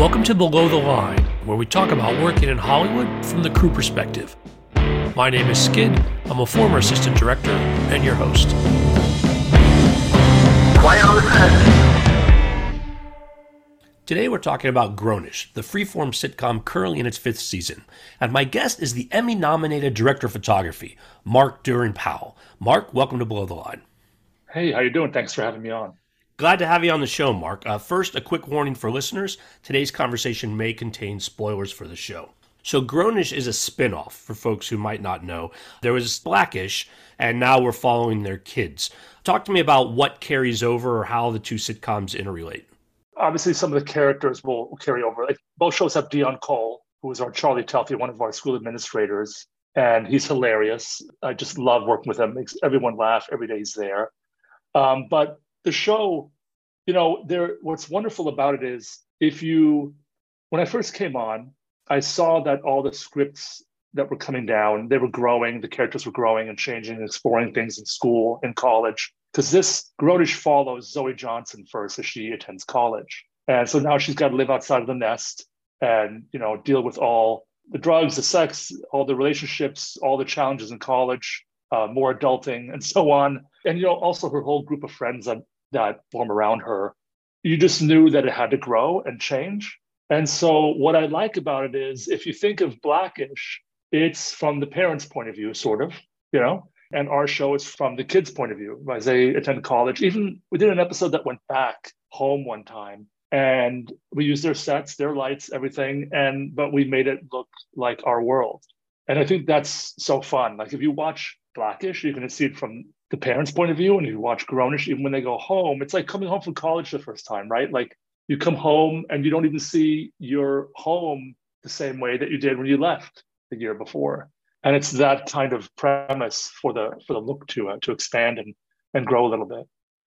Welcome to Below the Line, where we talk about working in Hollywood from the crew perspective. My name is Skid. I'm a former assistant director and your host. Quiet on the set. Today we're talking about Grownish, the freeform sitcom currently in its fifth season. And my guest is the Emmy nominated director of photography, Mark Doering Powell. Mark, welcome to Below the Line. Hey, how you doing? Thanks for having me on. Glad to have you on the show, Mark. Uh, first, a quick warning for listeners today's conversation may contain spoilers for the show. So, Grownish is a spin off for folks who might not know. There was Blackish, and now we're following their kids. Talk to me about what carries over or how the two sitcoms interrelate. Obviously, some of the characters will, will carry over. Like both shows have Deon Cole, who is our Charlie Telphy, one of our school administrators, and he's hilarious. I just love working with him. Makes everyone laugh every day he's there. Um, but the show, you know, there what's wonderful about it is if you when I first came on, I saw that all the scripts that were coming down, they were growing, the characters were growing and changing and exploring things in school, and college. Because this Grownish follows Zoe Johnson first as she attends college. And so now she's got to live outside of the nest and, you know, deal with all the drugs, the sex, all the relationships, all the challenges in college, uh, more adulting, and so on. And you know, also her whole group of friends that that form around her. You just knew that it had to grow and change. And so, what I like about it is, if you think of Blackish, it's from the parents' point of view, sort of, you know. And our show is from the kids' point of view as they attend college. Even we did an episode that went back home one time and we used their sets, their lights, everything, and but we made it look like our world. And I think that's so fun. Like if you watch Blackish, you're going to see it from the parents' point of view. And if you watch Grownish, even when they go home, it's like coming home from college the first time, right? Like you come home and you don't even see your home the same way that you did when you left the year before. And it's that kind of premise for the for the look to uh, to expand and and grow a little bit.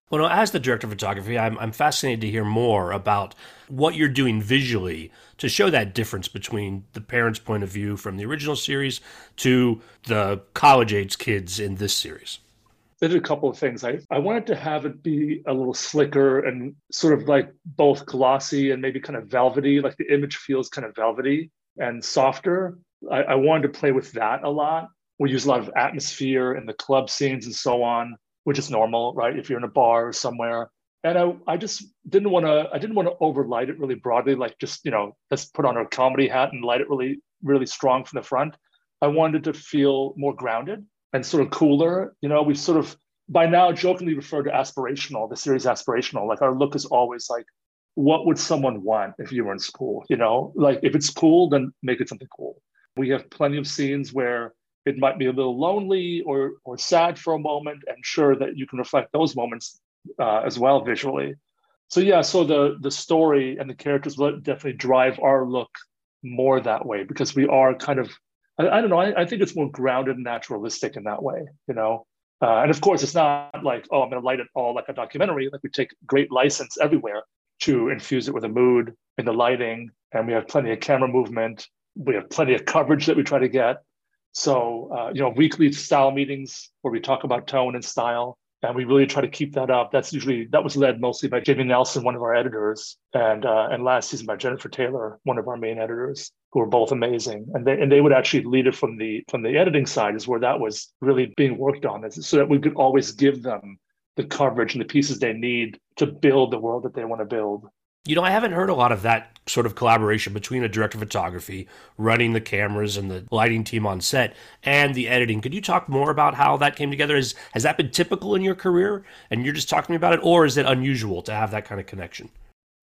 Well, as the director of photography, I'm, I'm fascinated to hear more about what you're doing visually to show that difference between the parents' point of view from the original series to the college age kids in this series. Did a couple of things. I, I wanted to have it be a little slicker and sort of like both glossy and maybe kind of velvety, like the image feels kind of velvety and softer. I, I wanted to play with that a lot. We use a lot of atmosphere in the club scenes and so on which is normal, right? If you're in a bar or somewhere. And I, I just didn't want to, I didn't want to overlight it really broadly, like just, you know, let's put on our comedy hat and light it really, really strong from the front. I wanted to feel more grounded and sort of cooler. You know, we've sort of by now jokingly refer to aspirational, the series aspirational. Like our look is always like, what would someone want if you were in school? You know, like if it's cool, then make it something cool. We have plenty of scenes where it might be a little lonely or or sad for a moment and sure that you can reflect those moments uh, as well visually so yeah so the the story and the characters will definitely drive our look more that way because we are kind of i, I don't know. I, I, think it's more grounded and naturalistic in that way you know? Uh, and of course it's not like oh i'm going to light it all like a documentary. Like we take great license everywhere to infuse it with a mood in the lighting and we have plenty of camera movement. We have plenty of coverage that we try to get. So, uh, you know, weekly style meetings where we talk about tone and style, and we really try to keep that up. That's usually that was led mostly by Jamie Nelson, one of our editors, and uh, and last season by Jennifer Taylor, one of our main editors, who were both amazing. And they and they would actually lead it from the from the editing side, is where that was really being worked on, so that we could always give them the coverage and the pieces they need to build the world that they want to build. You know, I haven't heard a lot of that sort of collaboration between a director of photography running the cameras and the lighting team on set and the editing. Could you talk more about how that came together? Is, has that been typical in your career and you're just talking about it, or is it unusual to have that kind of connection?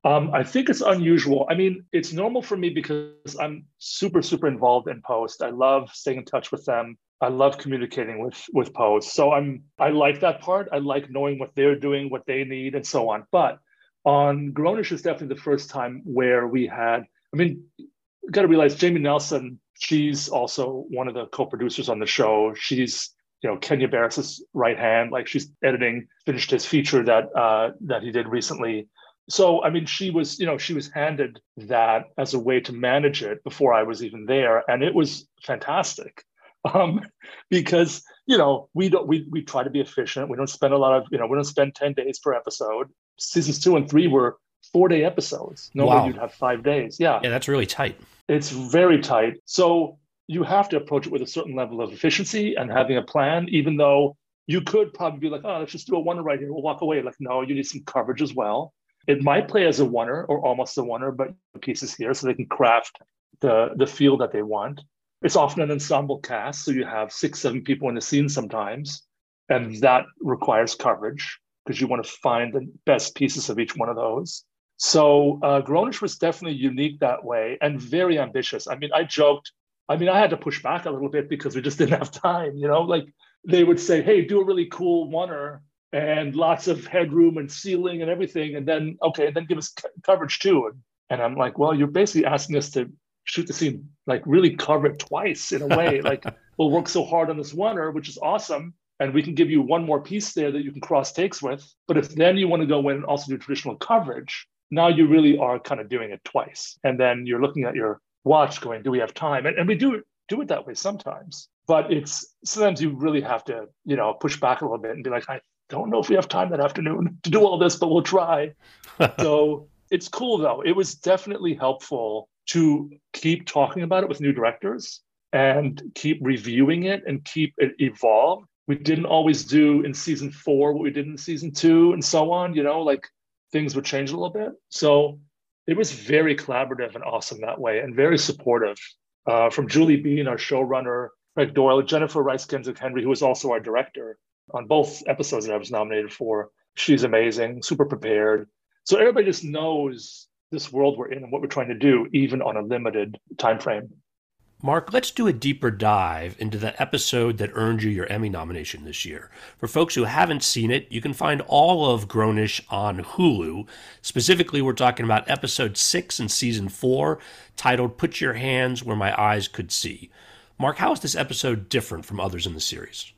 Um, I think it's unusual. I mean, it's normal for me because I'm super, super involved in post. I love staying in touch with them. I love communicating with with post. So I'm I like that part. I like knowing what they're doing, what they need, and so on. But on Grownish is definitely the first time where we had, I mean, got to realize Jamie Nelson, she's also one of the co-producers on the show. She's, you know, Kenya Barris's right hand. Like she's editing, finished his feature that uh, that he did recently. So I mean, she was, you know, she was handed that as a way to manage it before I was even there, and it was fantastic. Um, because you know we don't we we try to be efficient. We don't spend a lot of you know we don't spend ten days per episode seasons two and three were four day episodes. Normally Wow. you'd have five days. Yeah. Yeah, that's really tight. It's very tight. So you have to approach it with a certain level of efficiency and having a plan, even though you could probably be like, oh, let's just do a one right here. We'll walk away. Like, no, you need some coverage as well. It might play as a oneer or almost a oneer, but pieces here so they can craft the the feel that they want. It's often an ensemble cast, so you have six, seven people in the scene sometimes, and that requires coverage because you want to find the best pieces of each one of those. So uh, Grownish was definitely unique that way and very ambitious. I mean, I joked. I mean, I had to push back a little bit because we just didn't have time. You know, like they would say, "Hey, do a really cool oneer and lots of headroom and ceiling and everything," and then okay, and then give us co- coverage too. And, and I'm like, well, you're basically asking us to shoot the scene, like really cover it twice in a way. like we'll work so hard on this oneer, which is awesome, and we can give you one more piece there that you can cross takes with. But if then you want to go in and also do traditional coverage, now you really are kind of doing it twice, and then you're looking at your watch, going, "Do we have time?" And, and we do do it that way sometimes. But it's sometimes you really have to, you know, push back a little bit and be like, I don't know if we have time that afternoon to do all this, but we'll try. so it's cool though. It was definitely helpful to keep talking about it with new directors and keep reviewing it and keep it evolve. We didn't always do in season four what we did in season two and so on, you know, like things would change a little bit. So it was very collaborative and awesome that way and very supportive. Uh, from Julie Bean, our showrunner, Craig Doyle, Jennifer Rice Genzuk Henry, who was also our director on both episodes that I was nominated for. She's amazing, super prepared. So everybody just knows this world we're in and what we're trying to do, even on a limited time frame. Mark, let's do a deeper dive into the episode that earned you your Emmy nomination this year. For folks who haven't seen it, you can find all of Grownish on Hulu. Specifically, we're talking about episode six in season four, titled Put Your Hands Where My Eyes Could See. Mark, how is this episode different from others in the series?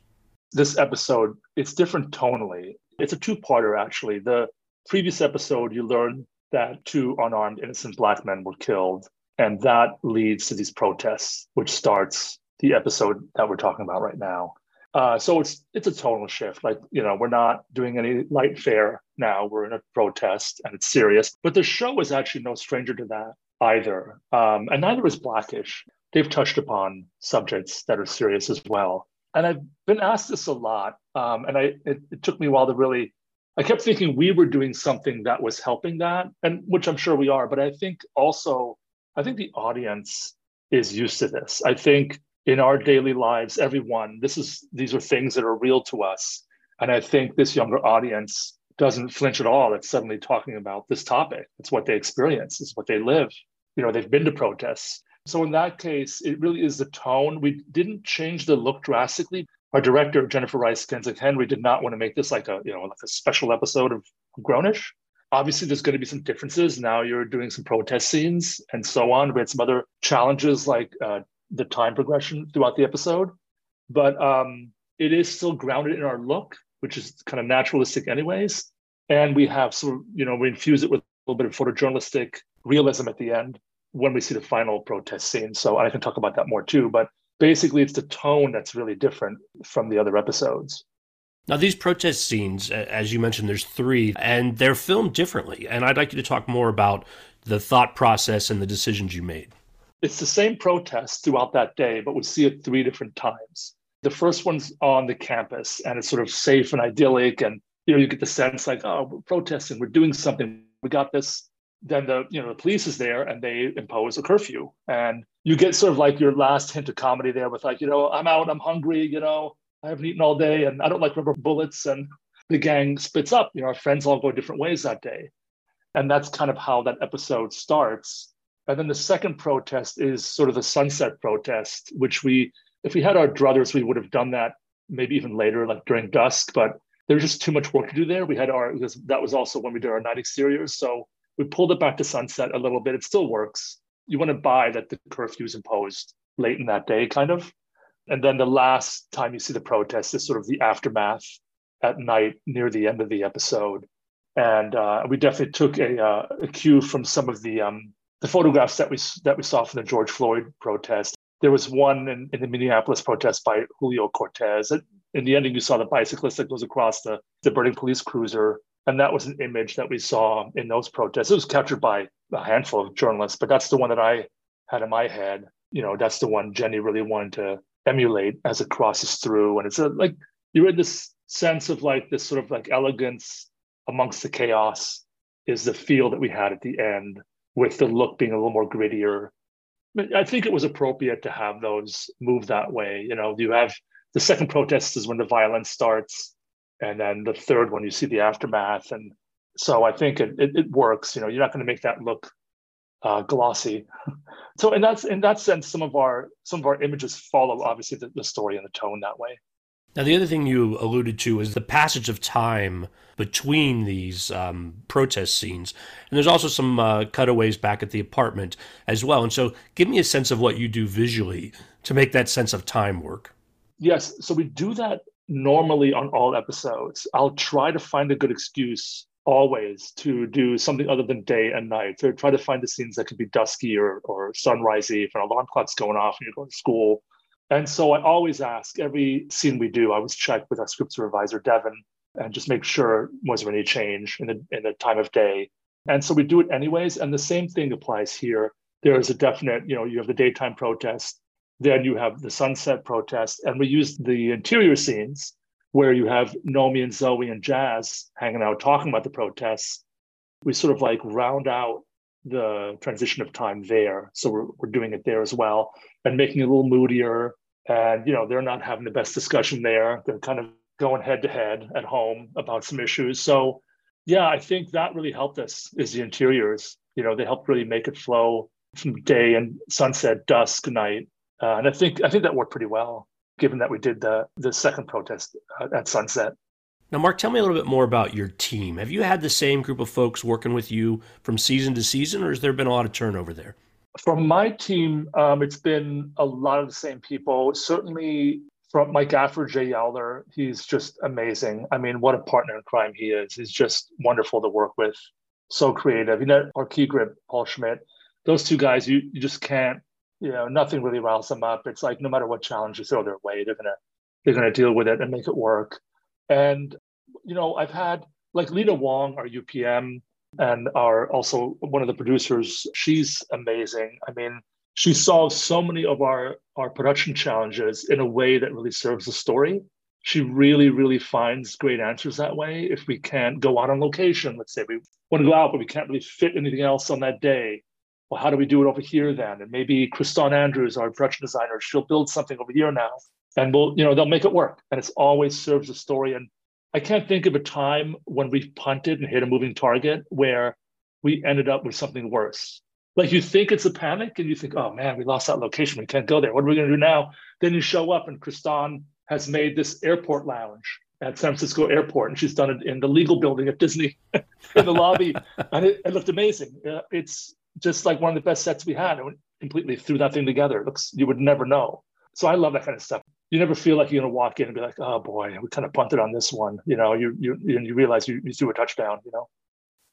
This episode, it's different tonally. It's a two parter, actually. The previous episode, you learn that two unarmed innocent black men were killed. And that leads to these protests, which starts the episode that we're talking about right now. Uh, so it's it's a tonal shift. Like you know, we're not doing any light fare now. We're in a protest, and it's serious. But the show is actually no stranger to that either, um, and neither is Blackish. They've touched upon subjects that are serious as well. And I've been asked this a lot, um, and I it, it took me a while to really. I kept thinking we were doing something that was helping that, and which I'm sure we are. But I think also I think the audience is used to this. I think in our daily lives, everyone, this is these are things that are real to us. And I think this younger audience doesn't flinch at all at suddenly talking about this topic. It's what they experience, it's what they live. You know, they've been to protests. So in that case, it really is the tone. We didn't change the look drastically. Our director, Jennifer Rice Genzuk Henry, did not want to make this like a, you know, like a special episode of Grownish. Obviously there's going to be some differences. Now you're doing some protest scenes and so on. We had some other challenges like uh, the time progression throughout the episode. But um, it is still grounded in our look which is kind of naturalistic anyways. And we have sort of you know we infuse it with a little bit of photojournalistic realism at the end when we see the final protest scene so i can talk about that more too but basically it's the tone that's really different from the other episodes Now, these protest scenes, as you mentioned, there's three, and they're filmed differently. And I'd like you to talk more about the thought process and the decisions you made. it's the same protest throughout that day, but we see it three different times. The first one's on the campus, and it's sort of safe and idyllic, and you know you get the sense like, oh, we're protesting, we're doing something, we got this. Then the you know the police is there, and they impose a curfew, and you get sort of like your last hint of comedy there with like, you know, I'm out, I'm hungry, you know, I haven't eaten all day, and I don't like rubber bullets, and the gang splits up. You know, our friends all go different ways that day, and that's kind of how that episode starts. And then the second protest is sort of the sunset protest, which we, if we had our druthers, we would have done that maybe even later, like during dusk. But there's just too much work to do there. We had our, because that was also when we did our night exteriors. So we pulled it back to sunset a little bit. It still works. You want to buy that the curfew is imposed late in that day, kind of. And then the last time you see the protest is sort of the aftermath at night near the end of the episode. And uh, we definitely took a, uh, a cue from some of the um, the photographs that we that we saw from the George Floyd protest. There was one in, in the Minneapolis protest by Julio Cortez. In the ending, you saw the bicyclist that goes across the, the burning police cruiser. And that was an image that we saw in those protests. It was captured by a handful of journalists, but that's the one that I had in my head. You know, that's the one Jenny really wanted to emulate as it crosses through. And it's a, like you're in this sense of like this sort of like elegance amongst the chaos is the feel that we had at the end with the look being a little more grittier. I think it was appropriate to have those move that way. You know, you have the second protest is when the violence starts, and then the third one you see the aftermath, and so I think it it, it works. You know, you're not going to make that look uh, glossy. so in that in that sense, some of our some of our images follow obviously the, the story and the tone that way. Now, the other thing you alluded to is the passage of time between these um, protest scenes. And there's also some uh, cutaways back at the apartment as well. And so, give me a sense of what you do visually to make that sense of time work. Yes. So, we do that normally on all episodes. I'll try to find a good excuse always to do something other than day and night. So, try to find the scenes that could be dusky or, or sunrisey if an alarm clock's going off and you're going to school and so I always ask every scene we do, I always check with our script supervisor, Devin, and just make sure was there any change in the in the time of day. And so we do it anyways. And the same thing applies here. There is a definite, you know, you have the daytime protest, then you have the sunset protest, and we use the interior scenes where you have Nomi and Zoe and Jazz hanging out talking about the protests. We sort of like round out the transition of time there. So we're, we're doing it there as well and making it a little moodier. And, you know, they're not having the best discussion there. They're kind of going head to head at home about some issues. So, yeah, I think that really helped us is the interiors. You know, they helped really make it flow from day and sunset, dusk, night. Uh, and I think I think that worked pretty well, given that we did the the second protest uh, at sunset. Now, Mark, tell me a little bit more about your team. Have you had the same group of folks working with you from season to season, or has there been a lot of turnover there? From my team, um, it's been a lot of the same people. Certainly from Mike Gafford, Jay Yowler, he's just amazing. I mean, what a partner in crime he is. He's just wonderful to work with. So creative. You know, our key grip, Paul Schmidt, those two guys, you, you just can't, you know, nothing really riles them up. It's like no matter what challenge you throw their way, they're gonna they're gonna deal with it and make it work. And you know, I've had like Lena Wong, our UPM, and our also one of the producers. She's amazing. I mean, she solves so many of our our production challenges in a way that really serves the story. She really, really finds great answers that way. If we can't go out on location, let's say we want to go out, but we can't really fit anything else on that day. Well, how do we do it over here then? And maybe Kriston Andrews, our production designer, she'll build something over here now, and we'll, you know, they'll make it work. And it's always serves the story. And I can't think of a time when we've punted and hit a moving target where we ended up with something worse. Like you think it's a panic and you think, oh man, we lost that location. We can't go there. What are we going to do now? Then you show up and Kriston has made this airport lounge at San Francisco Airport, and she's done it in the legal building at Disney in the lobby, and it, it looked amazing. Uh, it's just like one of the best sets we had, and completely threw that thing together. It looks you would never know. So I love that kind of stuff you never feel like you're to walk in and be like, oh boy, we kind of punted on this one. You know, you you you realize you, you threw a touchdown. You know.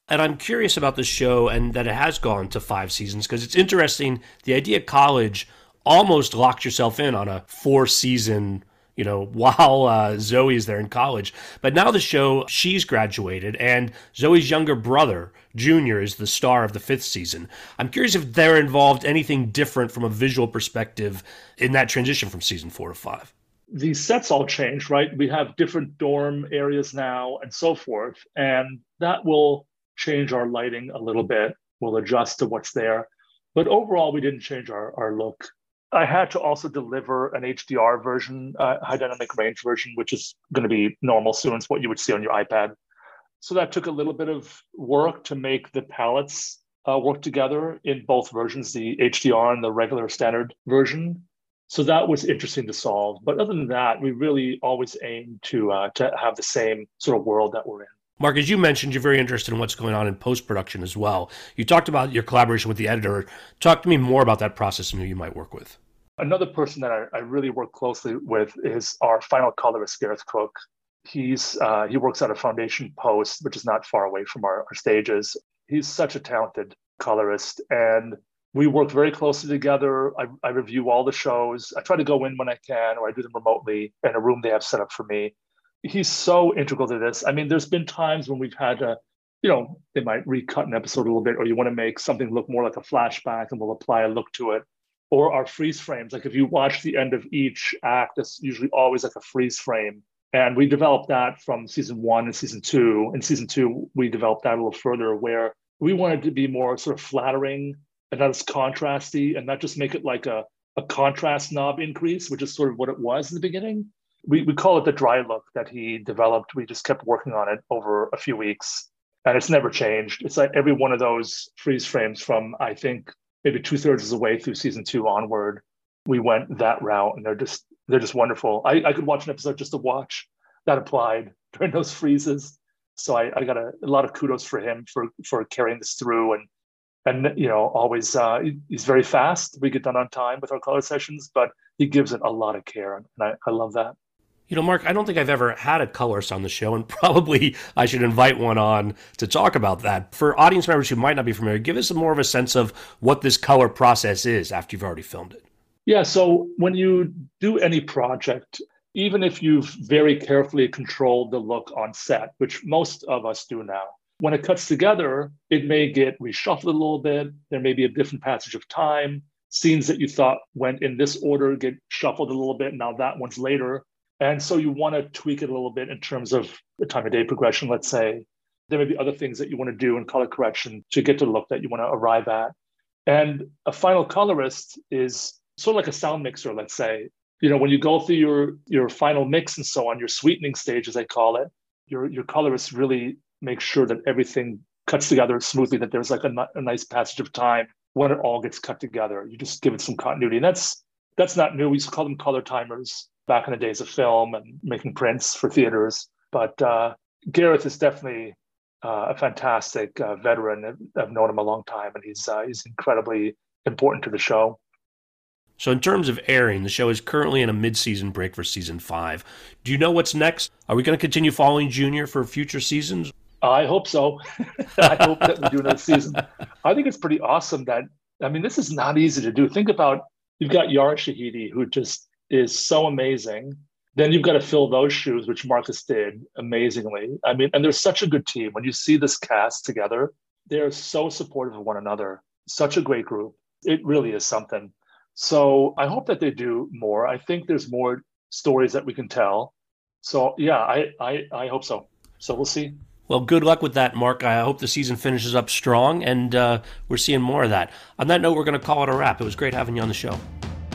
And I'm curious about the show and that it has gone to five seasons because it's interesting. The idea college almost locked yourself in on a four season you know, while uh, Zoe is there in college. But now the show, she's graduated, and Zoe's younger brother, Junior, is the star of the fifth season. I'm curious if they're involved anything different from a visual perspective in that transition from season four to five. The sets all change, right? We have different dorm areas now and so forth. And that will change our lighting a little bit. We'll adjust to what's there. But overall, we didn't change our, our look I had to also deliver an HDR version, uh, high dynamic range version, which is going to be normal soon. It's what you would see on your iPad. So that took a little bit of work to make the palettes uh, work together in both versions, the HDR and the regular standard version. So that was interesting to solve. But other than that, we really always aim to uh, to have the same sort of world that we're in. Mark, as you mentioned, you're very interested in what's going on in post production as well. You talked about your collaboration with the editor. Talk to me more about that process and who you might work with. Another person that I, I really work closely with is our final colorist, Gareth Cook. He's uh, he works at a foundation post, which is not far away from our, our stages. He's such a talented colorist, and we work very closely together. I, I, review all the shows. I try to go in when I can, or I do them remotely in a room they have set up for me. he's so integral to this. I mean, there's been times when we've had to, you know, they might recut an episode a little bit, or you want to make something look more like a flashback and we'll apply a look to it. Or our freeze frames. Like if you watch the end of each act, it's usually always like a freeze frame. And we developed that from season one and season two. In season two, we developed that a little further where we wanted to be more sort of flattering and not as contrasty and not just make it like a, a contrast knob increase, which is sort of what it was in the beginning. We, we call it the dry look that he developed. We just kept working on it over a few weeks and it's never changed. It's like every one of those freeze frames from, I think, maybe two thirds of the way through season two onward, we went that route and they're just, they're just wonderful. I, I could watch an episode just to watch that applied during those freezes. So I, I got a, a lot of kudos for him for, for carrying this through and and you know always uh, he's very fast we get done on time with our color sessions but he gives it a lot of care and I, I love that you know mark i don't think i've ever had a colorist on the show and probably i should invite one on to talk about that for audience members who might not be familiar give us a more of a sense of what this color process is after you've already filmed it yeah so when you do any project even if you've very carefully controlled the look on set which most of us do now when it cuts together, it may get reshuffled a little bit. There may be a different passage of time. Scenes that you thought went in this order get shuffled a little bit. Now that one's later. And so you want to tweak it a little bit in terms of the time of day progression, let's say. There may be other things that you want to do in color correction to get to the look that you want to arrive at. And a final colorist is sort of like a sound mixer, let's say. You know, when you go through your your final mix and so on, your sweetening stage, as I call it, your your colorist really make sure that everything cuts together smoothly, that there's like a, a nice passage of time when it all gets cut together. You just give it some continuity. And that's that's not new. We used to call them color timers back in the days of film and making prints for theaters. But uh, Gareth is definitely uh, a fantastic uh, veteran. I've known him a long time, and he's uh, he's incredibly important to the show. So, in terms of airing, the show is currently in a mid-season break for season five. Do you know what's next? Are we going to continue following Junior for future seasons? I hope so. I hope that we do another season. I think it's pretty awesome that I mean this is not easy to do. Think about you've got Yara Shahidi who just is so amazing. Then you've got to fill those shoes, which Marcus did amazingly. I mean, and they're such a good team. When you see this cast together, they're so supportive of one another. Such a great group. It really is something. So I hope that they do more. I think there's more stories that we can tell. So yeah, I I, I hope so. So we'll see. Well, good luck with that, Mark. I hope the season finishes up strong and uh, we're seeing more of that. On that note, we're going to call it a wrap. It was great having you on the show.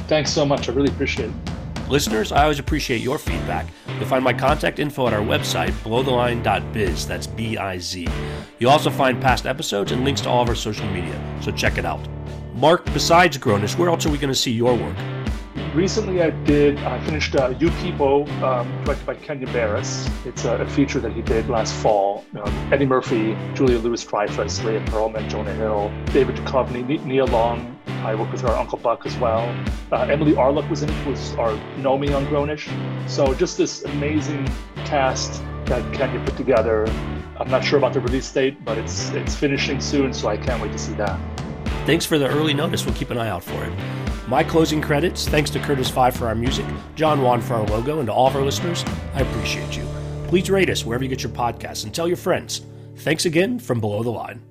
Thanks so much. I really appreciate it. Listeners, I always appreciate your feedback. You'll find my contact info at our website, belowtheline.biz. That's B I Z. You'll also find past episodes and links to all of our social media, so check it out. Mark, besides Grownish, where else are we going to see your work? recently I did, I finished uh, People, um, directed by Kenya Barris. It's a, a, feature that he did last fall. Um, Eddie Murphy, Julia Louis-Dreyfus, Rhea Perlman, Jonah Hill, David Duchovny, Nia Long. I worked with her Uncle Buck as well. Uh, Emily Arlook was in it, was our Nomi on Grownish. So just this amazing cast that Kenya put together. I'm not sure about the release date, but it's it's finishing soon, so I can't wait to see that. Thanks for the early notice. We'll keep an eye out for it. My closing credits, thanks to Curtis Five for our music, John Wan for our logo, and to all of our listeners, I appreciate you. Please rate us wherever you get your podcasts and tell your friends. Thanks again from Below the Line.